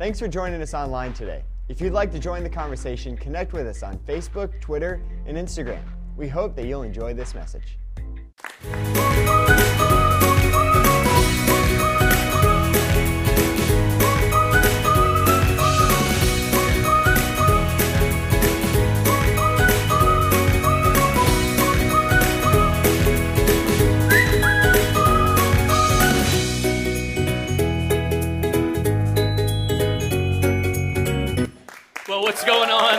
Thanks for joining us online today. If you'd like to join the conversation, connect with us on Facebook, Twitter, and Instagram. We hope that you'll enjoy this message. What's going on?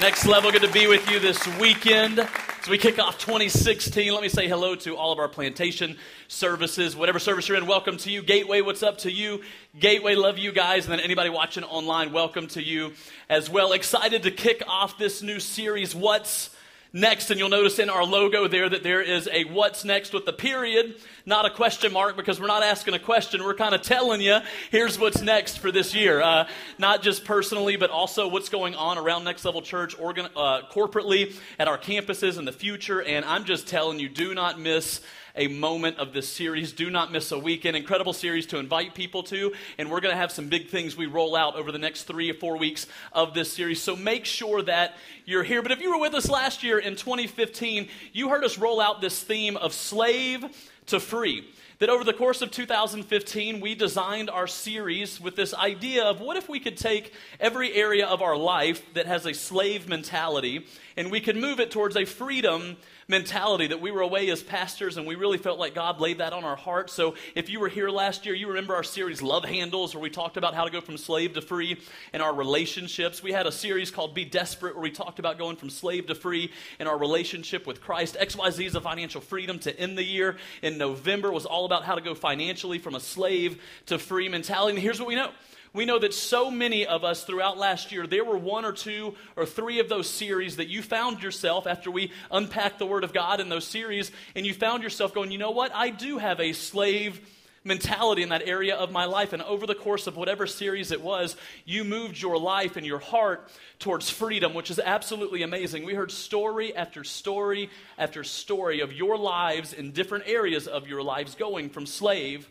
Next level, good to be with you this weekend. As we kick off 2016, let me say hello to all of our plantation services. Whatever service you're in, welcome to you. Gateway, what's up to you? Gateway, love you guys. And then anybody watching online, welcome to you as well. Excited to kick off this new series, What's Next, and you'll notice in our logo there that there is a what's next with the period, not a question mark, because we're not asking a question. We're kind of telling you, here's what's next for this year. Uh, not just personally, but also what's going on around Next Level Church organ- uh, corporately at our campuses in the future. And I'm just telling you, do not miss a moment of this series. Do not miss a weekend. Incredible series to invite people to. And we're going to have some big things we roll out over the next three or four weeks of this series. So make sure that you're here. But if you were with us last year in 2015, you heard us roll out this theme of slave to free. That over the course of 2015, we designed our series with this idea of what if we could take every area of our life that has a slave mentality and we could move it towards a freedom mentality that we were away as pastors and we really felt like God laid that on our heart. So if you were here last year, you remember our series Love Handles where we talked about how to go from slave to free in our relationships. We had a series called Be Desperate where we talked about going from slave to free in our relationship with Christ. XYZ is a financial freedom to end the year in November was all about how to go financially from a slave to free mentality. And here's what we know we know that so many of us throughout last year, there were one or two or three of those series that you found yourself after we unpacked the Word of God in those series, and you found yourself going, you know what? I do have a slave mentality in that area of my life. And over the course of whatever series it was, you moved your life and your heart towards freedom, which is absolutely amazing. We heard story after story after story of your lives in different areas of your lives going from slave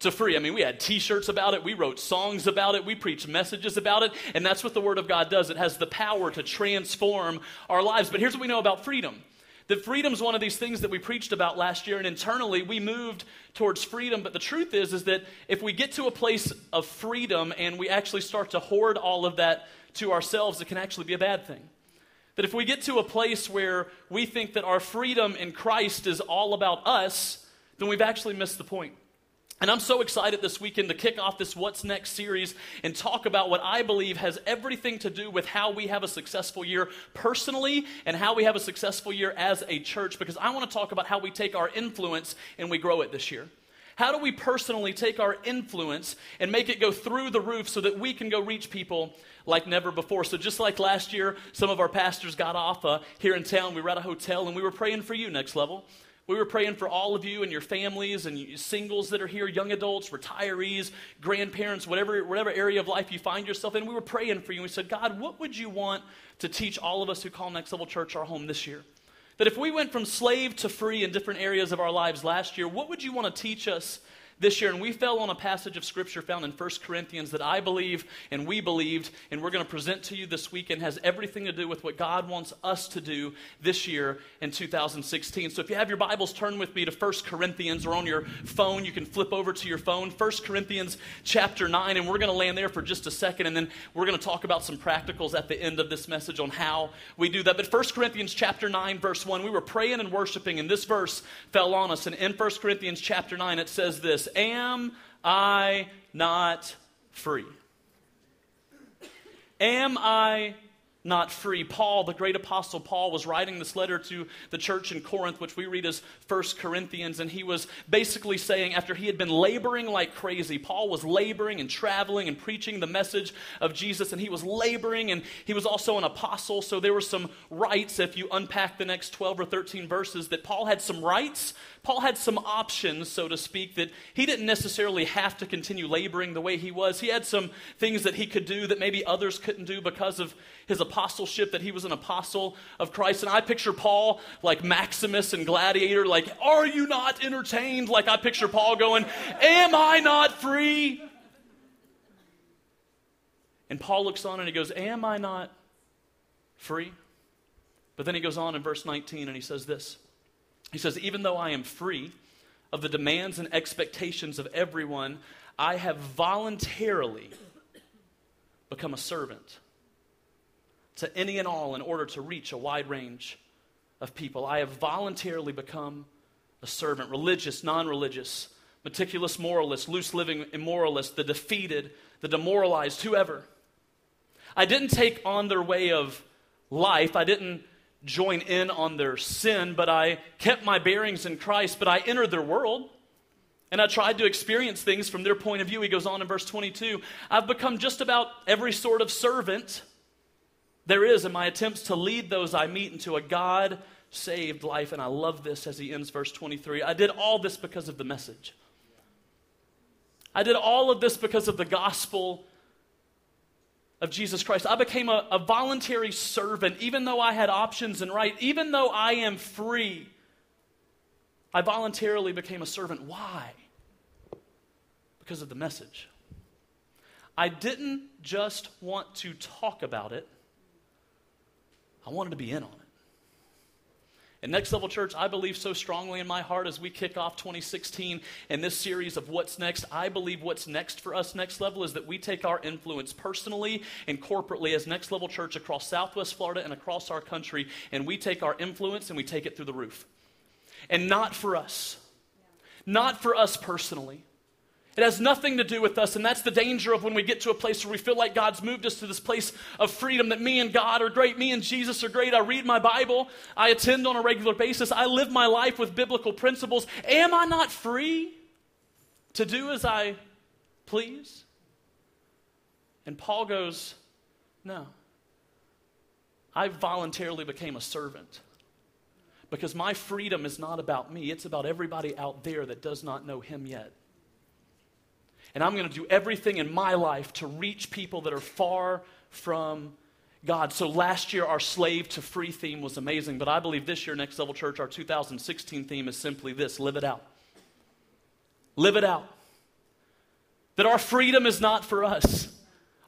to free. I mean, we had t shirts about it, we wrote songs about it, we preached messages about it, and that's what the Word of God does. It has the power to transform our lives. But here's what we know about freedom that freedom is one of these things that we preached about last year, and internally we moved towards freedom. But the truth is, is that if we get to a place of freedom and we actually start to hoard all of that to ourselves, it can actually be a bad thing. That if we get to a place where we think that our freedom in Christ is all about us, then we've actually missed the point. And I'm so excited this weekend to kick off this What's Next series and talk about what I believe has everything to do with how we have a successful year personally and how we have a successful year as a church because I want to talk about how we take our influence and we grow it this year. How do we personally take our influence and make it go through the roof so that we can go reach people like never before? So, just like last year, some of our pastors got off uh, here in town. We were at a hotel and we were praying for you, next level. We were praying for all of you and your families and singles that are here, young adults, retirees, grandparents, whatever, whatever area of life you find yourself in. We were praying for you. We said, God, what would you want to teach all of us who call Next Level Church our home this year? That if we went from slave to free in different areas of our lives last year, what would you want to teach us this year, and we fell on a passage of scripture found in 1 Corinthians that I believe and we believed, and we're going to present to you this weekend, has everything to do with what God wants us to do this year in 2016. So if you have your Bibles, turn with me to 1 Corinthians or on your phone, you can flip over to your phone, 1 Corinthians chapter 9, and we're going to land there for just a second, and then we're going to talk about some practicals at the end of this message on how we do that. But 1 Corinthians chapter 9, verse 1, we were praying and worshiping, and this verse fell on us. And in 1 Corinthians chapter 9, it says this Am I not free? Am I not free. Paul, the great apostle Paul, was writing this letter to the church in Corinth, which we read as First Corinthians, and he was basically saying, after he had been laboring like crazy, Paul was laboring and traveling and preaching the message of Jesus, and he was laboring, and he was also an apostle, so there were some rights, if you unpack the next 12 or 13 verses, that Paul had some rights. Paul had some options, so to speak, that he didn't necessarily have to continue laboring the way he was. He had some things that he could do that maybe others couldn't do because of his apostleship, that he was an apostle of Christ. And I picture Paul like Maximus and Gladiator, like, Are you not entertained? Like I picture Paul going, Am I not free? And Paul looks on and he goes, Am I not free? But then he goes on in verse 19 and he says this He says, Even though I am free of the demands and expectations of everyone, I have voluntarily become a servant to any and all in order to reach a wide range of people. I have voluntarily become a servant, religious, non religious, meticulous moralist, loose living immoralist, the defeated, the demoralized, whoever. I didn't take on their way of life. I didn't join in on their sin, but I kept my bearings in Christ, but I entered their world. And I tried to experience things from their point of view. He goes on in verse 22 I've become just about every sort of servant there is in my attempts to lead those I meet into a God saved life. And I love this as he ends verse 23. I did all this because of the message. I did all of this because of the gospel of Jesus Christ. I became a, a, voluntary servant, even though I had options and right, even though I am free. I voluntarily became a servant. Why? Because of the message. I didn't just want to talk about it, I wanted to be in on it. And Next Level Church, I believe so strongly in my heart as we kick off 2016 and this series of What's Next. I believe what's next for us, Next Level, is that we take our influence personally and corporately as Next Level Church across Southwest Florida and across our country, and we take our influence and we take it through the roof. And not for us, not for us personally. It has nothing to do with us, and that's the danger of when we get to a place where we feel like God's moved us to this place of freedom that me and God are great, me and Jesus are great. I read my Bible, I attend on a regular basis, I live my life with biblical principles. Am I not free to do as I please? And Paul goes, No. I voluntarily became a servant because my freedom is not about me, it's about everybody out there that does not know him yet and I'm going to do everything in my life to reach people that are far from God. So last year, our slave to free theme was amazing, but I believe this year, Next Level Church, our 2016 theme is simply this live it out. Live it out. That our freedom is not for us.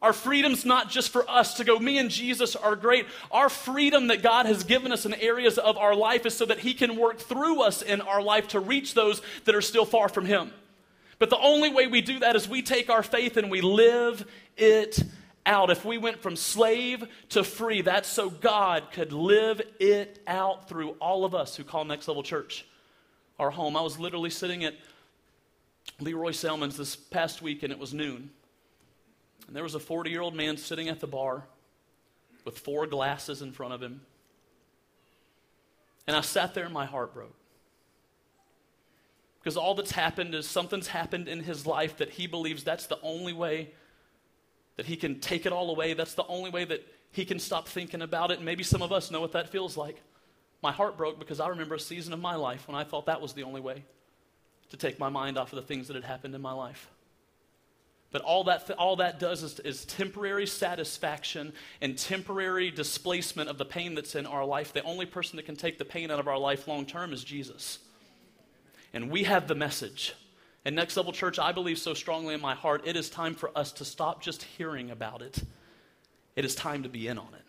Our freedom's not just for us to go, me and Jesus are great. Our freedom that God has given us in areas of our life is so that He can work through us in our life to reach those that are still far from Him. But the only way we do that is we take our faith and we live it out. If we went from slave to free, that's so God could live it out through all of us who call Next Level Church our home. I was literally sitting at Lee Roy Selmon's this past week and it was noon. And there was a 40 year old man sitting at the bar with four glasses in front of him. And I sat there and my heart broke. Because all that's happened is something's happened in his life that he believes that's the only way that he can take it all away. That's the only way that he can stop thinking about it. And maybe some of us know what that feels like. My heart broke because I remember a season of my life when I thought that was the only way to take my mind off of the things that had happened in my life. But all that, th- all that does is, is temporary satisfaction and temporary displacement of the pain that's in our life. The only person that can take the pain out of our life long term is Jesus and we have the message. And Next Level Church, I believe so strongly in my heart, it is time for us to stop just hearing about it. It is time to be in on it.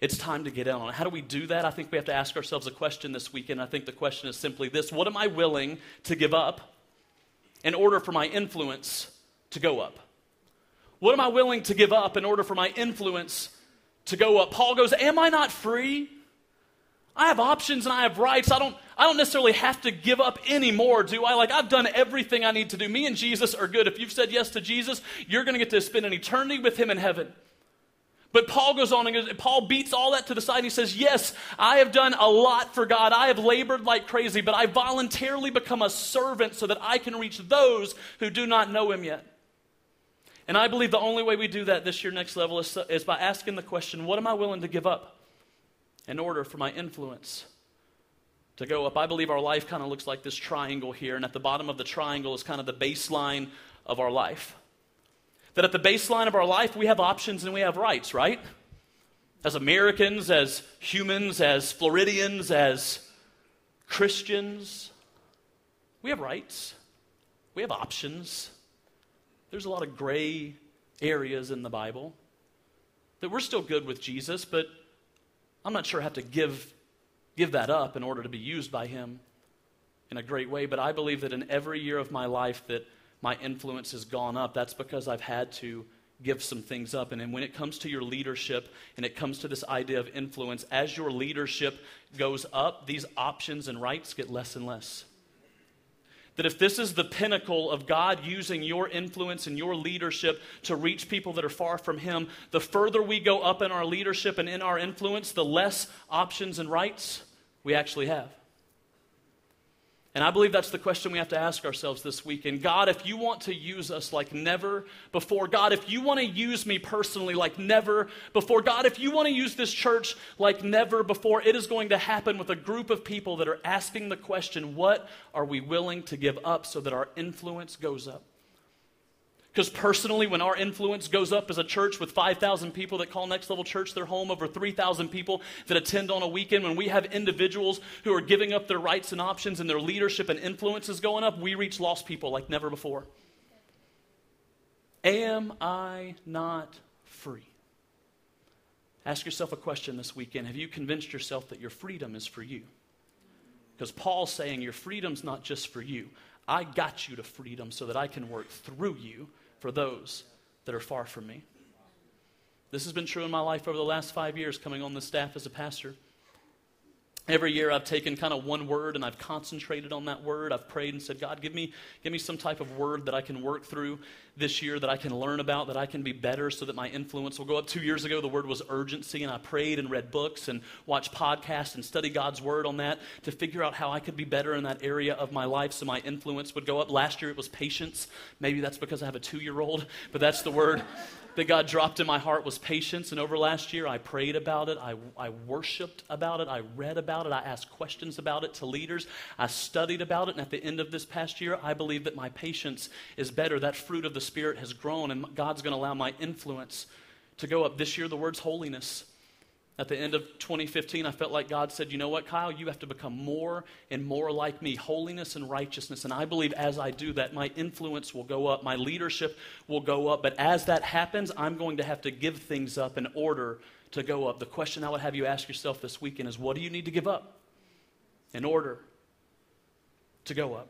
It's time to get in on it. How do we do that? I think we have to ask ourselves a question this weekend. I think the question is simply this What am I willing to give up in order for my influence to go up? What am I willing to give up in order for my influence to go up? Paul goes, Am I not free? I have options and I have rights. I don't, I don't necessarily have to give up anymore, do I? Like, I've done everything I need to do. Me and Jesus are good. If you've said yes to Jesus, you're going to get to spend an eternity with him in heaven. But Paul goes on and goes, Paul beats all that to the side and he says, Yes, I have done a lot for God. I have labored like crazy, but I voluntarily become a servant so that I can reach those who do not know him yet. And I believe the only way we do that this year, next level, is, is by asking the question, What am I willing to give up? In order for my influence to go up. I believe our life kind of looks like this triangle here, and at the bottom of the triangle is kind of the baseline of our life. That at the baseline of our life, we have options and we have rights, right? As Americans, as humans, as Floridians, as Christians, we have rights. We have options. There's a lot of gray areas in the Bible that we're still good with Jesus, but I'm not sure I have to give, give that up in order to be used by Him in a great way. But I believe that in every year of my life that my influence has gone up, that's because I've had to give some things up. And when it comes to your leadership and it comes to this idea of influence, as your leadership goes up, these options and rights get less and less. That if this is the pinnacle of God using your influence and your leadership to reach people that are far from Him, the further we go up in our leadership and in our influence, the less options and rights we actually have. And I believe that's the question we have to ask ourselves this weekend. God, if you want to use us like never before, God, if you want to use me personally like never before, God, if you want to use this church like never before, it is going to happen with a group of people that are asking the question, what are we willing to give up so that our influence goes up? Because personally, when our influence goes up as a church with 5,000 people that call Next Level Church their home, over 3,000 people that attend on a weekend, when we have individuals who are giving up their rights and options and their leadership and influence is going up, we reach lost people like never before. Am I not free? Ask yourself a question this weekend. Have you convinced yourself that your freedom is for you? Because Paul's saying your freedom's not just for you. I got you to freedom so that I can work through you for those that are far from me. This has been true in my life over the last five years coming on the staff as a pastor. Every year I've taken kind of one word and I've concentrated on that word. I've prayed and said, God, give me, give me some type of word that I can work through this year, that I can learn about, that I can be better so that my influence will go up. Two years ago, the word was urgency, and I prayed and read books and watched podcasts and studied God's word on that to figure out how I could be better in that area of my life so my influence would go up. Last year it was patience. Maybe that's because I have a two year old, but that's the word that God dropped in my heart was patience. And over last year, I prayed about it. I, I worshiped about it. I read about it. I asked questions about it to leaders. I studied about it. And at the end of this past year, I believe that my patience is better. That fruit of the Spirit has grown, and God's going to allow my influence to go up. This year, the word's holiness. At the end of 2015, I felt like God said, You know what, Kyle? You have to become more and more like me, holiness and righteousness. And I believe as I do that, my influence will go up, my leadership will go up. But as that happens, I'm going to have to give things up in order to go up. The question I would have you ask yourself this weekend is what do you need to give up in order to go up?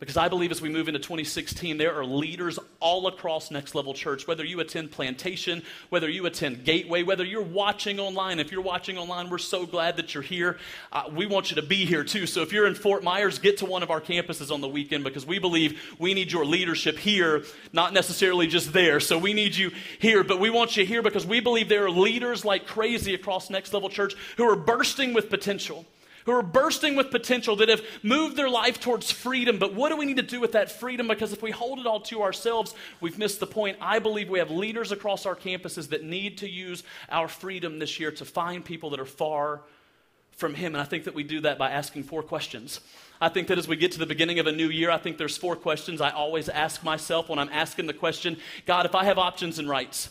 Because I believe as we move into 2016, there are leaders all across Next Level Church, whether you attend Plantation, whether you attend Gateway, whether you're watching online. If you're watching online, we're so glad that you're here. Uh, we want you to be here too. So if you're in Fort Myers, get to one of our campuses on the weekend because we believe we need your leadership here, not necessarily just there. So we need you here, but we want you here because we believe there are leaders like crazy across Next Level Church who are bursting with potential who are bursting with potential, that have moved their life towards freedom. But what do we need to do with that freedom? Because if we hold it all to ourselves, we've missed the point. I believe we have leaders across our campuses that need to use our freedom this year to find people that are far from Him. And I think that we do that by asking four questions. I think that as we get to the beginning of a new year, I think there's four questions I always ask myself when I'm asking the question God, if I have options and rights,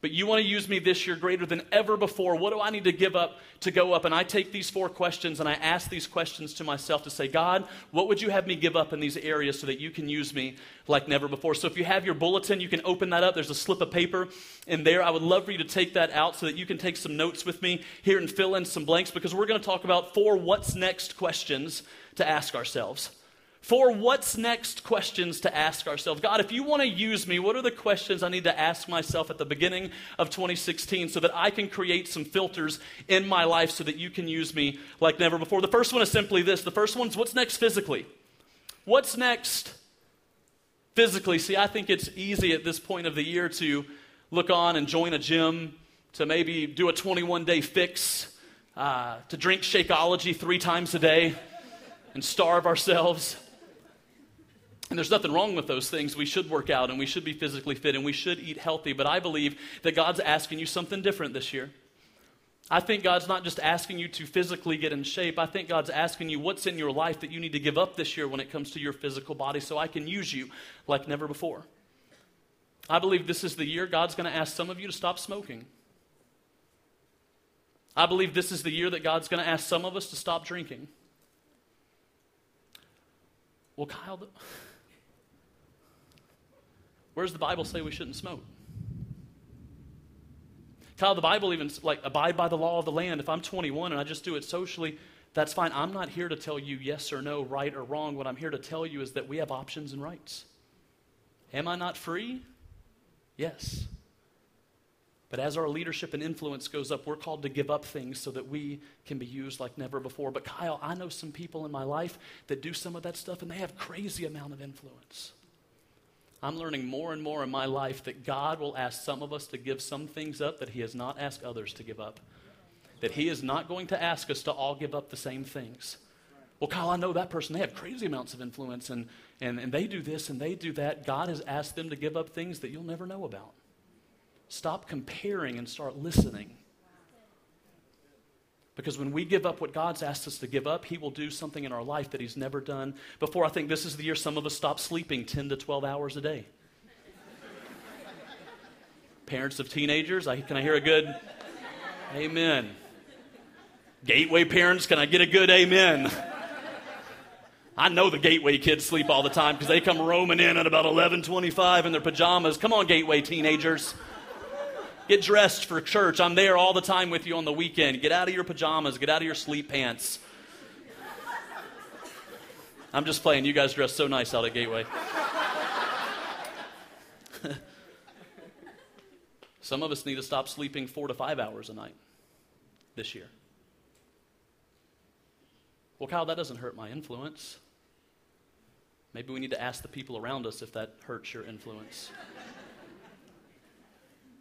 but you want to use me this year greater than ever before. What do I need to give up to go up? And I take these four questions and I ask these questions to myself to say, God, what would you have me give up in these areas so that you can use me like never before? So if you have your bulletin, you can open that up. There's a slip of paper in there. I would love for you to take that out so that you can take some notes with me here and fill in some blanks because we're going to talk about four what's next questions to ask ourselves for what's next questions to ask ourselves. God, if you want to use me, what are the questions I need to ask myself at the beginning of 2016 so that I can create some filters in my life so that you can use me like never before? The first one is simply this the first one is what's next physically? What's next physically? See, I think it's easy at this point of the year to look on and join a gym, to maybe do a 21 day fix, uh, to drink Shakeology three times a day and starve ourselves. And there's nothing wrong with those things. We should work out and we should be physically fit and we should eat healthy. But I believe that God's asking you something different this year. I think God's not just asking you to physically get in shape. I think God's asking you what's in your life that you need to give up this year when it comes to your physical body so I can use you like never before. I believe this is the year God's going to ask some of you to stop smoking. I believe this is the year that God's going to ask some of us to stop drinking. Well, Kyle, where does the Bible say we shouldn't smoke? Kyle, the Bible even, like, abide by the law of the land. If I'm 21 and I just do it socially, that's fine. I'm not here to tell you yes or no, right or wrong. What I'm here to tell you is that we have options and rights. Am I not free? Yes. But as our leadership and influence goes up, we're called to give up things so that we can be used like never before. But Kyle, I know some people in my life that do some of that stuff and they have crazy amount of influence. I'm learning more and more in my life that God will ask some of us to give some things up that He has not asked others to give up. That He is not going to ask us to all give up the same things. Well, Kyle, I know that person. They have crazy amounts of influence and, and, and they do this and they do that. God has asked them to give up things that you'll never know about. Stop comparing and start listening. Because when we give up what God's asked us to give up, He will do something in our life that He's never done before. I think this is the year some of us stop sleeping 10 to 12 hours a day. Parents of teenagers, I, can I hear a good amen? Gateway parents, can I get a good amen? I know the Gateway kids sleep all the time because they come roaming in at about 11:25 in their pajamas. Come on, Gateway teenagers. Get dressed for church. I'm there all the time with you on the weekend. Get out of your pajamas, get out of your sleep pants. I'm just playing. You guys dress so nice out at Gateway. Some of us need to stop sleeping four to five hours a night this year. Well, Kyle, that doesn't hurt my influence. Maybe we need to ask the people around us if that hurts your influence.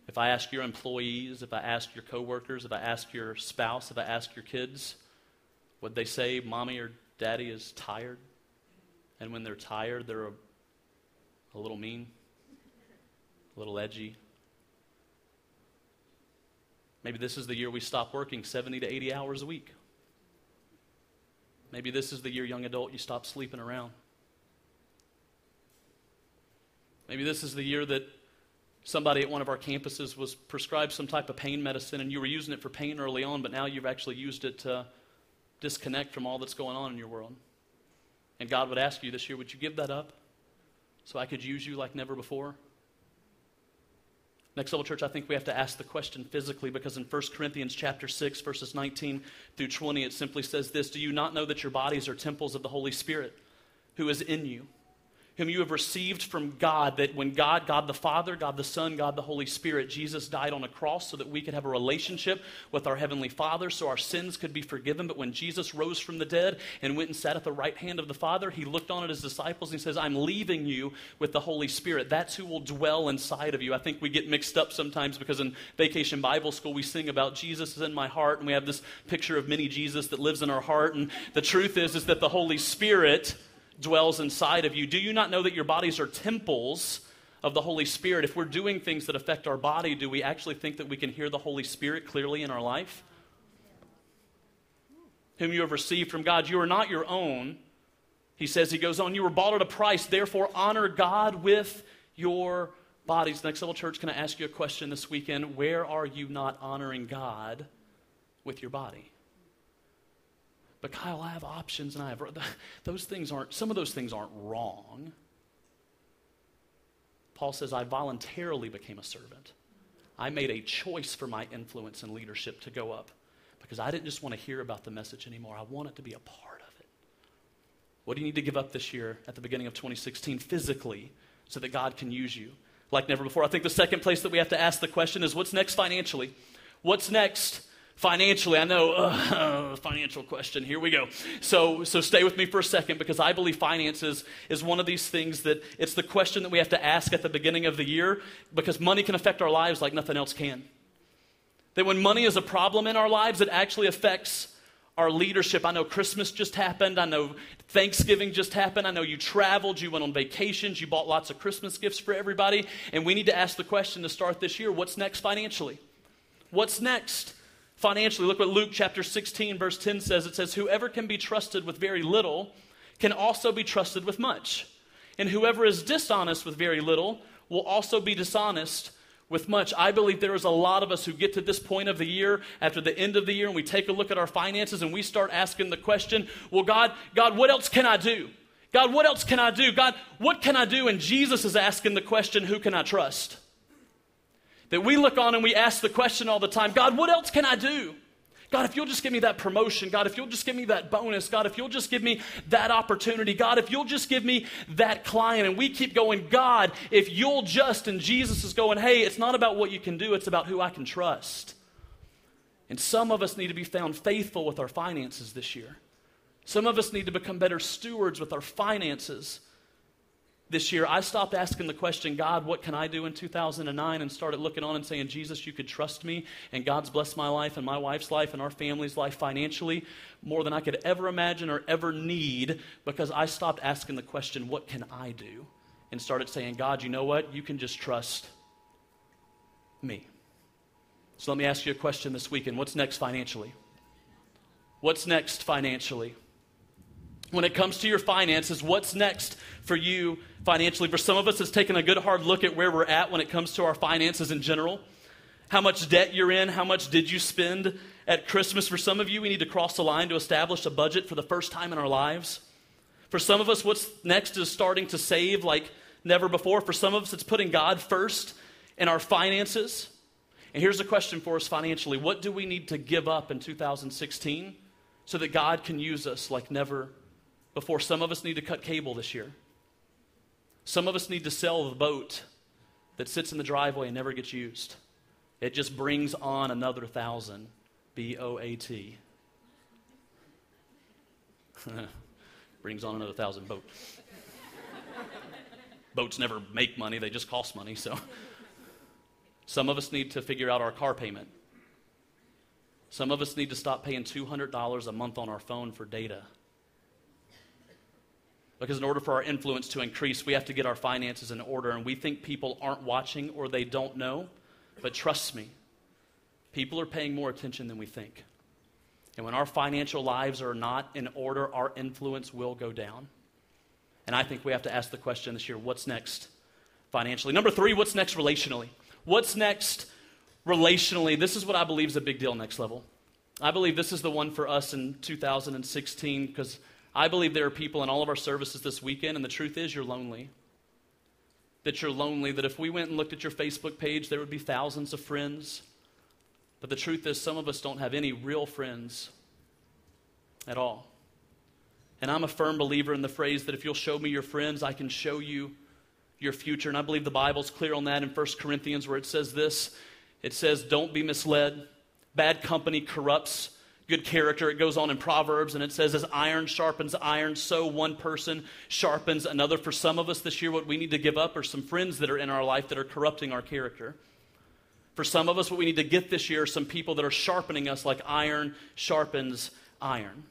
If I ask your employees, if I ask your coworkers, if I ask your spouse, if I ask your kids, would they say mommy or daddy is tired? And when they're tired, they're a, a little mean, a little edgy. Maybe this is the year we stop working 70 to 80 hours a week. Maybe this is the year, young adult, you stop sleeping around. Maybe this is the year that somebody at one of our campuses was prescribed some type of pain medicine and you were using it for pain early on, but now you've actually used it to disconnect from all that's going on in your world. And God would ask you this year, would you give that up so I could use you like never before? Next level church, I think we have to ask the question physically because in 1 Corinthians chapter 6, verses 19 through 20, it simply says this Do you not know that your bodies are temples of the Holy Spirit who is in you? Whom you have received from God, that when God, God the Father, God the Son, God the Holy Spirit, Jesus died on a cross so that we could have a relationship with our Heavenly Father, so our sins could be forgiven. But when Jesus rose from the dead and went and sat at the right hand of the Father, he looked on at his disciples and he says, I'm leaving you with the Holy Spirit. That's who will dwell inside of you. I think we get mixed up sometimes because in Vacation Bible School we sing about Jesus is in my heart, and we have this picture of mini Jesus that lives in our heart. And the truth is, is that the Holy Spirit dwells inside of you. Do you not know that your bodies are temples of the Holy Spirit? If we're doing things that affect our body, do we actually think that we can hear the Holy Spirit clearly in our life? Whom you have received from God, you are not your own. He says, he goes on, you were bought at a price, therefore honor God with your bodies. Next level church, can I ask you a question this weekend? Where are you not honoring God with your body? But Kyle, I have options and I have those things aren't some of those things aren't wrong. Paul says I voluntarily became a servant. I made a choice for my influence and leadership to go up because I didn't just want to hear about the message anymore. I wanted to be a part of it. What do you need to give up this year at the beginning of 2016 physically so that God can use you like never before? I think the second place that we have to ask the question is what's next financially? What's next financially i know uh, financial question. Here we go. So so stay with me for a second because i believe finances is one of these things that it's the question that we have to ask at the beginning of the year because money can affect our lives like nothing else can. That when money is a problem in our lives it actually affects our leadership. I know christmas just happened. I know thanksgiving just happened. I know you traveled. You went on vacations. You bought lots of christmas gifts for everybody. And we need to ask the question to start this year. What's next financially? What's next financially. Look what Luke chapter 16, verse 10 says. It says, Whoever can be trusted with very little can also be trusted with much. And whoever is dishonest with very little will also be dishonest with much. I believe there is a lot of us who get to this point of the year, after the end of the year, and we take a look at our finances and we start asking the question, Well, God, God, what else can I do? God, what else can I do? God, what can I do? And Jesus is asking the question, Who can I trust? That we look on and we ask the question all the time God, what else can I do? God, if you'll just give me that promotion, God, if you'll just give me that bonus, God, if you'll just give me that opportunity, God, if you'll just give me that client, and we keep going, God, if you'll just, and Jesus is going, hey, it's not about what you can do, it's about who I can trust. And some of us need to be found faithful with our finances this year. Some of us need to become better stewards with our finances this year, I stopped asking the question, God, what can I do in 2009? And started looking on and saying, Jesus, you could trust me. And God's blessed my life and my wife's life and our family's life financially more than I could ever imagine or ever need because I stopped asking the question, what can I do? And started saying, God, you know what? You can just trust me. So let me ask you a question this weekend. What's next financially? What's next financially? When it comes to your finances, what's next for you financially? For some of us, it's taken a good hard look at where we're at when it comes to our finances in general. How much debt you're in, how much did you spend at Christmas? For some of you, we need to cross the line to establish a budget for the first time in our lives. For some of us, what's next is starting to save like never before. For some of us, it's putting God first in our finances. And here's a question for us financially What do we need to give up in 2016 so that God can use us like never before some of us need to cut cable this year. Some of us need to sell the boat that sits in the driveway and never gets used. It just brings on another thousand. B O A T. brings on another thousand boat. Boats never make money, they just cost money, so. Some of us need to figure out our car payment. Some of us need to stop paying $200 a month on our phone for data. Because in order for our influence to increase, we have to get our finances in order. And we think people aren't watching or they don't know. But trust me, people are paying more attention than we think. And when our financial lives are not in order, our influence will go down. And I think we have to ask the question this year what's next financially? Number three, what's next relationally? What's next relationally? This is what I believe is a big deal next level. I believe this is the one for us in 2016 because I believe there are people in all of our services this weekend, and the truth is, you're lonely. That you're lonely, that if we went and looked at your Facebook page, there would be thousands of friends. But the truth is, some of us don't have any real friends at all. And I'm a firm believer in the phrase that if you'll show me your friends, I can show you your future. And I believe the Bible's clear on that in 1 Corinthians, where it says this it says, Don't be misled. Bad company corrupts good character. It goes on in Proverbs and it says, as iron sharpens iron, so one person sharpens another. For some of us this year, what we need to give up are some friends that are in our life that are corrupting our character. For some of us, what we need to get this year are some people that are sharpening us like iron sharpens iron.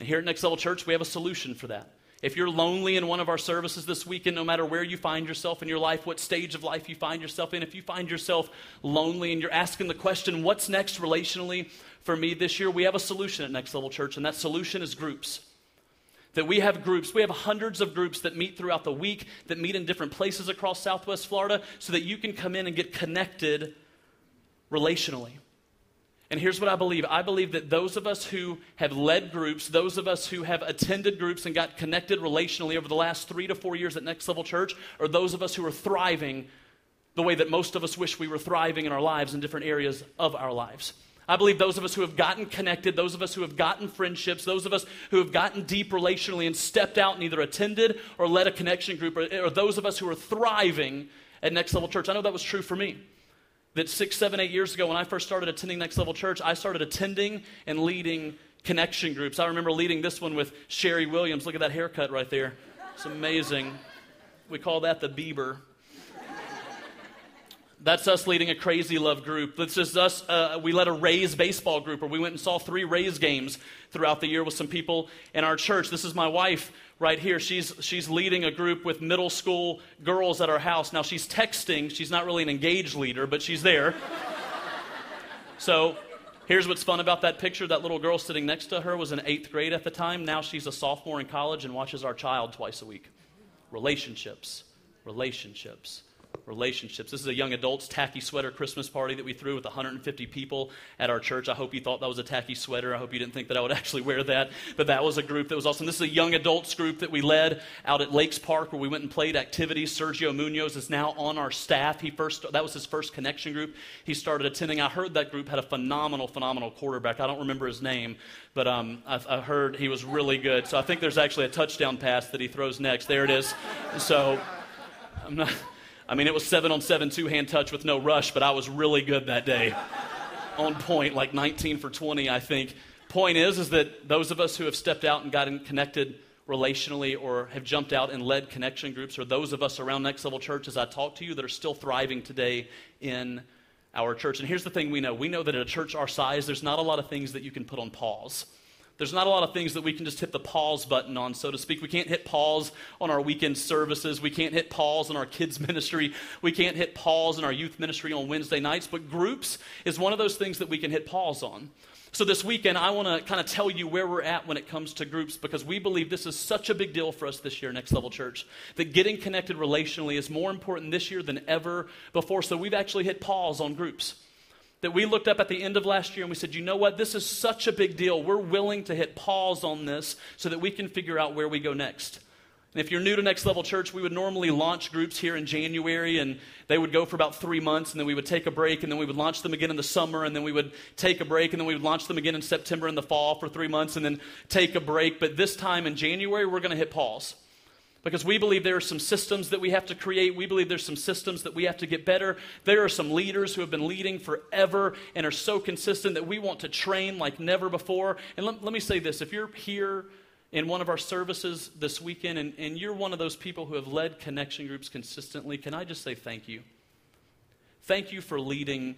And here at Next Level Church, we have a solution for that. If you're lonely in one of our services this weekend, no matter where you find yourself in your life, what stage of life you find yourself in, if you find yourself lonely and you're asking the question, what's next relationally for me this year, we have a solution at Next Level Church, and that solution is groups. That we have groups, we have hundreds of groups that meet throughout the week, that meet in different places across Southwest Florida, so that you can come in and get connected relationally. And here's what I believe I believe that those of us who have led groups, those of us who have attended groups and got connected relationally over the last three to four years at Next Level Church, are those of us who are thriving the way that most of us wish we were thriving in our lives in different areas of our lives. I believe those of us who have gotten connected, those of us who have gotten friendships, those of us who have gotten deep relationally and stepped out and either attended or led a connection group, or, or those of us who are thriving at Next Level Church. I know that was true for me that six, seven, eight years ago when I first started attending Next Level Church, I started attending and leading connection groups. I remember leading this one with Sherry Williams. Look at that haircut right there. It's amazing. We call that the Bieber. That's us leading a crazy love group. This is us. Uh, we led a Rays baseball group, or we went and saw three Rays games throughout the year with some people in our church. This is my wife right here. She's, she's leading a group with middle school girls at our house. Now, she's texting. She's not really an engaged leader, but she's there. so, here's what's fun about that picture. That little girl sitting next to her was in eighth grade at the time. Now she's a sophomore in college and watches our child twice a week. Relationships, relationships, relationships. This is a young adults tacky sweater Christmas party that we threw with 150 people at our church. I hope you thought that was a tacky sweater. I hope you didn't think that I would actually wear that. But that was a group that was awesome. This is a young adults group that we led out at Lakes Park where we went and played activities. Sergio Munoz is now on our staff. He first that was his first connection group. He started attending. I heard that group had a phenomenal, phenomenal quarterback. I don't remember his name, but um, I, I heard he was really good. So I think there's actually a touchdown pass that he throws next. There it is. So I'm not. I mean, it was seven on seven, two hand touch with no rush, but I was really good that day. on point, like 19 for 20, I think. Point is, is that those of us who have stepped out and gotten connected relationally or have jumped out and led connection groups, or those of us around Next Level Church, as I talk to you, that are still thriving today in our church. And here's the thing we know we know that at a church our size, there's not a lot of things that you can put on pause. There's not a lot of things that we can just hit the pause button on, so to speak. We can't hit pause on our weekend services. We can't hit pause on our kids' ministry. We can't hit pause in our youth ministry on Wednesday nights. But groups is one of those things that we can hit pause on. So this weekend, I want to kind of tell you where we're at when it comes to groups because we believe this is such a big deal for us this year, Next Level Church, that getting connected relationally is more important this year than ever before. So we've actually hit pause on groups that we looked up at the end of last year and we said, you know what, this is such a big deal. We're willing to hit pause on this so that we can figure out where we go next. And if you're new to Next Level Church, we would normally launch groups here in January, and they would go for about three months, and then we would take a break, and then we would launch them again in the summer, and then we would take a break, and then we would launch them again in September in the fall for three months, and then take a break. But this time in January, we're going to hit pause because we believe there are some systems that we have to create. We believe there's some systems that we have to get better. There are some leaders who have been leading forever and are so consistent that we want to train like never before. And let, let me say this if you're here in one of our services this weekend and, and you're one of those people who have led connection groups consistently, can I just say thank you? Thank you for leading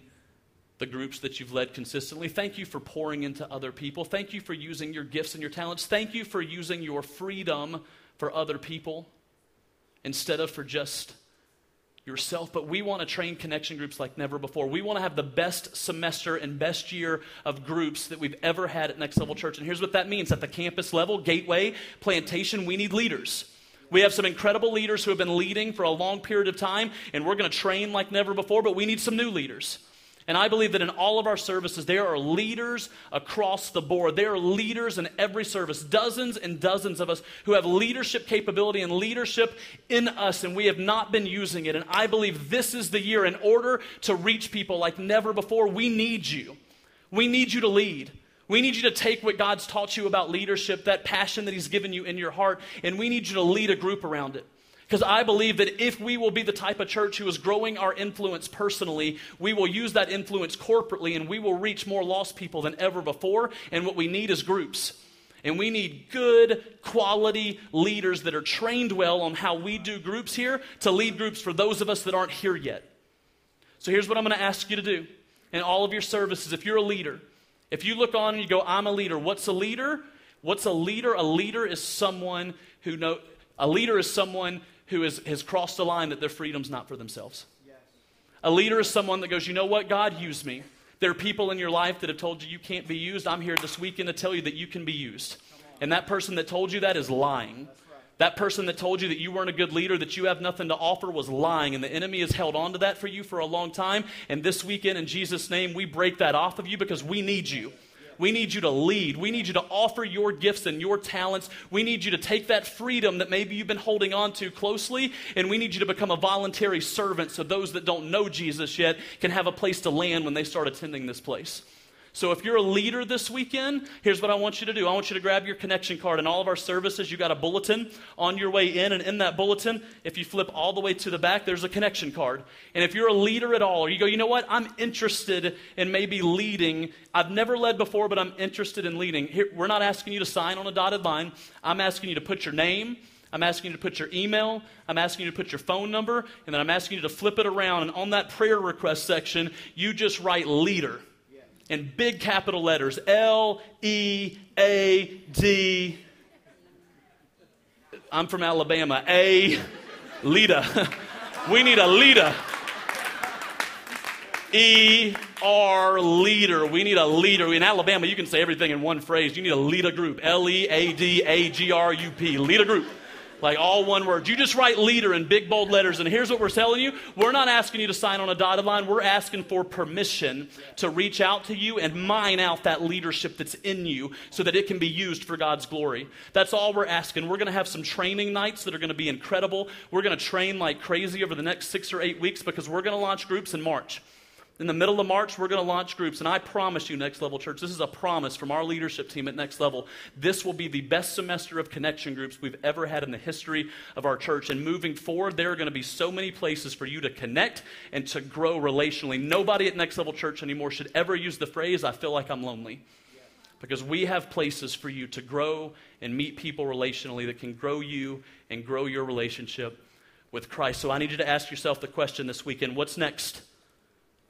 the groups that you've led consistently. Thank you for pouring into other people. Thank you for using your gifts and your talents. Thank you for using your freedom for other people instead of for just yourself. But we want to train connection groups like never before. We want to have the best semester and best year of groups that we've ever had at Next Level Church. And here's what that means at the campus level, Gateway, Plantation, we need leaders. We have some incredible leaders who have been leading for a long period of time, and we're going to train like never before, but we need some new leaders. And I believe that in all of our services, there are leaders across the board. There are leaders in every service, dozens and dozens of us who have leadership capability and leadership in us, and we have not been using it. And I believe this is the year in order to reach people like never before. We need you. We need you to lead. We need you to take what God's taught you about leadership, that passion that He's given you in your heart, and we need you to lead a group around it. Because I believe that if we will be the type of church who is growing our influence personally, we will use that influence corporately and we will reach more lost people than ever before. And what we need is groups. And we need good, quality leaders that are trained well on how we do groups here to lead groups for those of us that aren't here yet. So here's what I'm going to ask you to do in all of your services. If you're a leader, if you look on and you go, I'm a leader, what's a leader? What's a leader? A leader is someone who know a leader is someone who is, has crossed a line that their freedom's not for themselves. Yes. A leader is someone that goes, you know what, God used me. There are people in your life that have told you you can't be used. I'm here this weekend to tell you that you can be used. And that person that told you that is lying. That person that told you that you weren't a good leader, that you have nothing to offer, was lying. And the enemy has held on to that for you for a long time. And this weekend, in Jesus' name, we break that off of you because we need you. We need you to lead. We need you to offer your gifts and your talents. We need you to take that freedom that maybe you've been holding on to closely, and we need you to become a voluntary servant so those that don't know Jesus yet can have a place to land when they start attending this place. So if you're a leader this weekend, here's what I want you to do. I want you to grab your connection card. In all of our services, you got a bulletin on your way in, and in that bulletin, if you flip all the way to the back, there's a connection card. And if you're a leader at all, or you go, you know what, I'm interested in maybe leading. I've never led before, but I'm interested in leading. Here, we're not asking you to sign on a dotted line. I'm asking you to put your name. I'm asking you to put your email. I'm asking you to put your phone number. And then I'm asking you to flip it around. And on that prayer request section, you just write leader in big capital letters L E A D. I'm from Alabama. A Lita. we need a Lita. E R leader. We need a leader. In Alabama, you can say everything in one phrase. You need a Lita group. L E A D A G R U P. Leader group. Like all one word. You just write leader in big bold letters. And here's what we're telling you we're not asking you to sign on a dotted line. We're asking for permission to reach out to you and mine out that leadership that's in you so that it can be used for God's glory. That's all we're asking. We're going to have some training nights that are going to be incredible. We're going to train like crazy over the next six or eight weeks because we're going to launch groups in March. In the middle of March, we're going to launch groups. And I promise you, Next Level Church, this is a promise from our leadership team at Next Level. This will be the best semester of connection groups we've ever had in the history of our church. And moving forward, there are going to be so many places for you to connect and to grow relationally. Nobody at Next Level Church anymore should ever use the phrase, I feel like I'm lonely. Because we have places for you to grow and meet people relationally that can grow you and grow your relationship with Christ. So I need you to ask yourself the question this weekend what's next?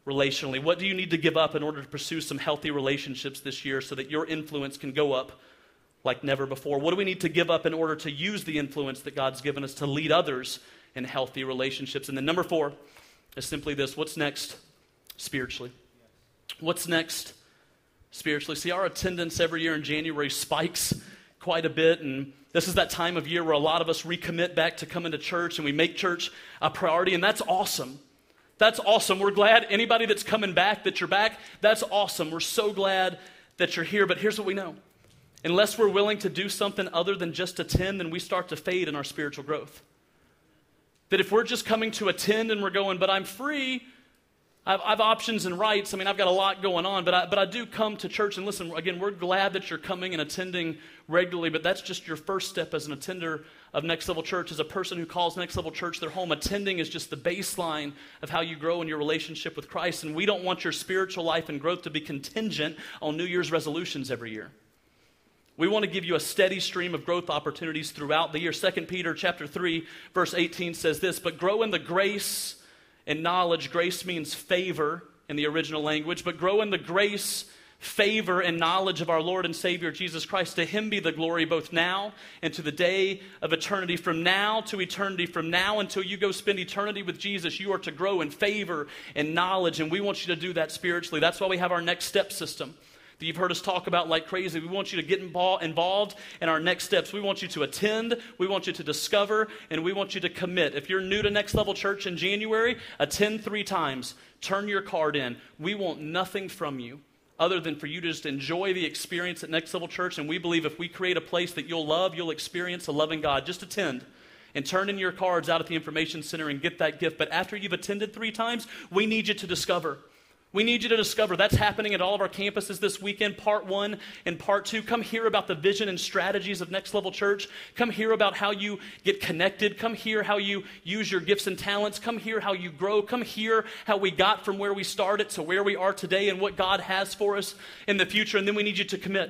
Relationally? What do you need to give up in order to pursue some healthy relationships this year so that your influence can go up like never before? What do we need to give up in order to use the influence that God's given us to lead others in healthy relationships? And then number four is simply this what's next spiritually? What's next spiritually? See, our attendance every year in January spikes quite a bit and this is that time of year where a lot of us recommit back to coming to church and we make church a priority, and that's awesome. That's awesome. We're glad anybody that's coming back that you're back. That's awesome. We're so glad that you're here. But here's what we know unless we're willing to do something other than just attend, then we start to fade in our spiritual growth. That if we're just coming to attend and we're going, but I'm free, I've, I've, options and rights. I mean, I've got a lot going on, but I, but I do come to church and listen. Again, we're glad that you're coming and attending regularly, but that's just your first step as an attender of Next Level Church. As a person who calls Next Level Church their home, attending is just the baseline of how you grow in your relationship with Christ. And we don't want your spiritual life and growth to be contingent on New Year's resolutions every year. We want to give you a steady stream of growth opportunities throughout the year. 2 Peter chapter 3 verse 18 says this, "But grow in the grace and knowledge, grace means favor in the original language, but grow in the grace, favor, and knowledge of our Lord and Savior Jesus Christ. To him be the glory both now and to the day of eternity. From now to eternity, from now until you go spend eternity with Jesus, you are to grow in favor and knowledge, and we want you to do that spiritually. That's why we have our next step system that you've heard us talk about like crazy. We want you to get involved in our next steps. We want you to attend, we want you to discover, and we want you to commit. If you're new to Next Level Church in January, attend three times, turn your card in. We want nothing from you other than for you to just enjoy the experience at Next Level Church. And we believe if we create a place that you'll love, you'll experience a loving God. Just attend and turn in your cards out at the information center and get that gift. But after you've attended three times, we need you to discover. We need you to discover that's happening at all of our campuses this weekend, part one and part two. Come hear about the vision and strategies of Next Level Church. Come hear about how you get connected. Come hear how you use your gifts and talents. Come hear how you grow. Come hear how we got from where we started to where we are today and what God has for us in the future. And then we need you to commit.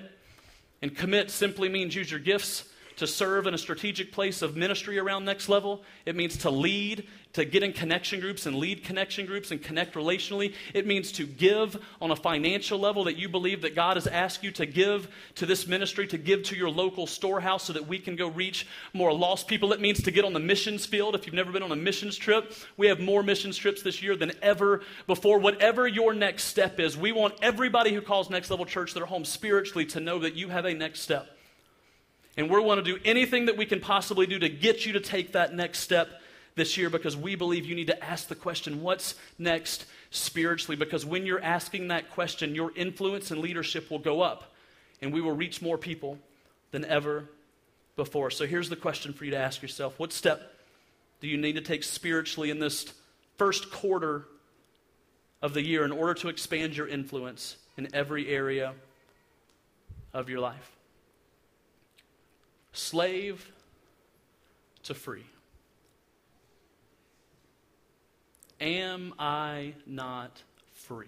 And commit simply means use your gifts to serve in a strategic place of ministry around next level. It means to lead, to get in connection groups and lead connection groups and connect relationally. It means to give on a financial level that you believe that God has asked you to give to this ministry, to give to your local storehouse so that we can go reach more lost people. It means to get on the missions field. If you've never been on a missions trip, we have more missions trips this year than ever before. Whatever your next step is, we want everybody who calls Next Level Church their home spiritually to know that you have a next step. And we want to do anything that we can possibly do to get you to take that next step this year because we believe you need to ask the question, what's next spiritually? Because when you're asking that question, your influence and leadership will go up and we will reach more people than ever before. So here's the question for you to ask yourself What step do you need to take spiritually in this first quarter of the year in order to expand your influence in every area of your life? slave to free. Am I not free?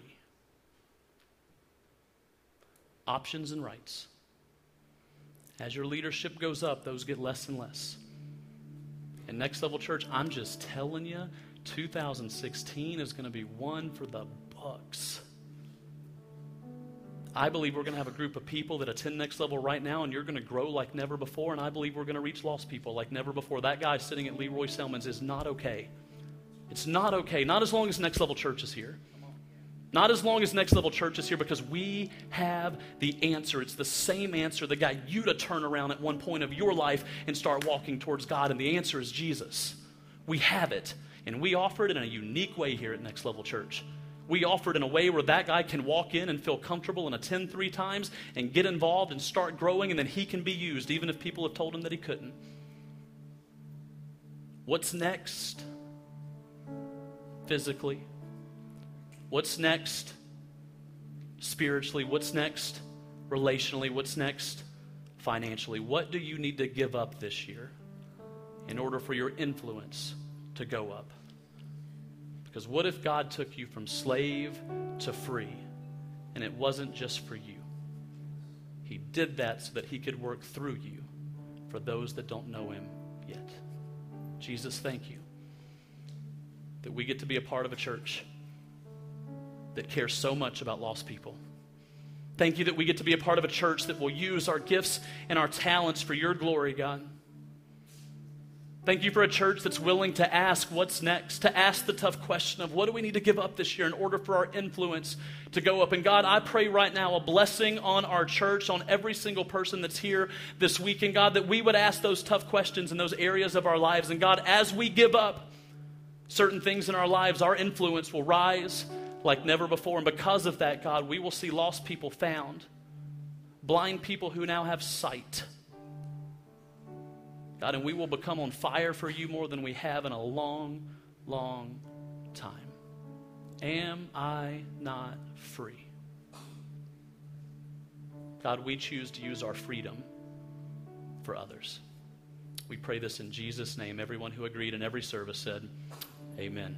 Options and rights. As your leadership goes up, those get less and less. And Next Level Church, I'm just telling you, 2016 is going to be one for the bucks. I believe we're going to have a group of people that attend next level right now, and you're going to grow like never before. And I believe we're going to reach lost people like never before. That guy sitting at Lee Roy Selmon's is not okay. It's not okay. Not as long as next level church is here. Not as long as Next Level Church is here because we have the answer. It's the same answer that got you to turn around at one point of your life and start walking towards God, and the answer is Jesus. We have it, and we offer it in a unique way here at Next Level Church. We offer it in a way where that guy can walk in and feel comfortable and attend three times and get involved and start growing, and then he can be used, even if people have told him that he couldn't. What's next? Physically, What's next spiritually? What's next relationally? What's next financially? What do you need to give up this year in order for your influence to go up? Because what if God took you from slave to free and it wasn't just for you? He did that so that He could work through you for those that don't know Him yet. Jesus, thank you that we get to be a part of a church that cares so much about lost people. Thank you that we get to be a part of a church that will use our gifts and our talents for your glory, God. Thank you for a church that's willing to ask what's next, to ask the tough question of what do we need to give up this year in order for our influence to go up. And God, I pray right now a blessing on our church, on every single person that's here this week. And God, that we would ask those tough questions in those areas of our lives. And God, as we give up certain things in our lives, our influence will rise like never before. And because of that, God, we will see lost people found, blind people who now have sight. God, and we will become on fire for you more than we have in a long, long time. Am I not free? God, we choose to use our freedom for others. We pray this in Jesus' name. Everyone who agreed in every service said, Amen.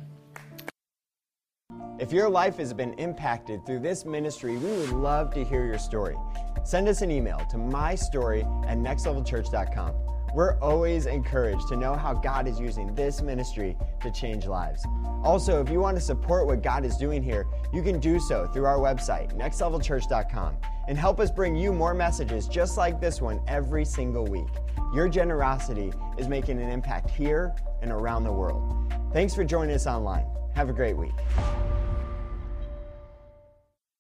If your life has been impacted through this ministry, we would love to hear your story. Send us an email to mystory at nextlevelchurch.com. We're always encouraged to know how God is using this ministry to change lives. Also, if you want to support what God is doing here, you can do so through our website, nextlevelchurch.com, and help us bring you more messages just like this one every single week. Your generosity is making an impact here and around the world. Thanks for joining us online. Have a great week.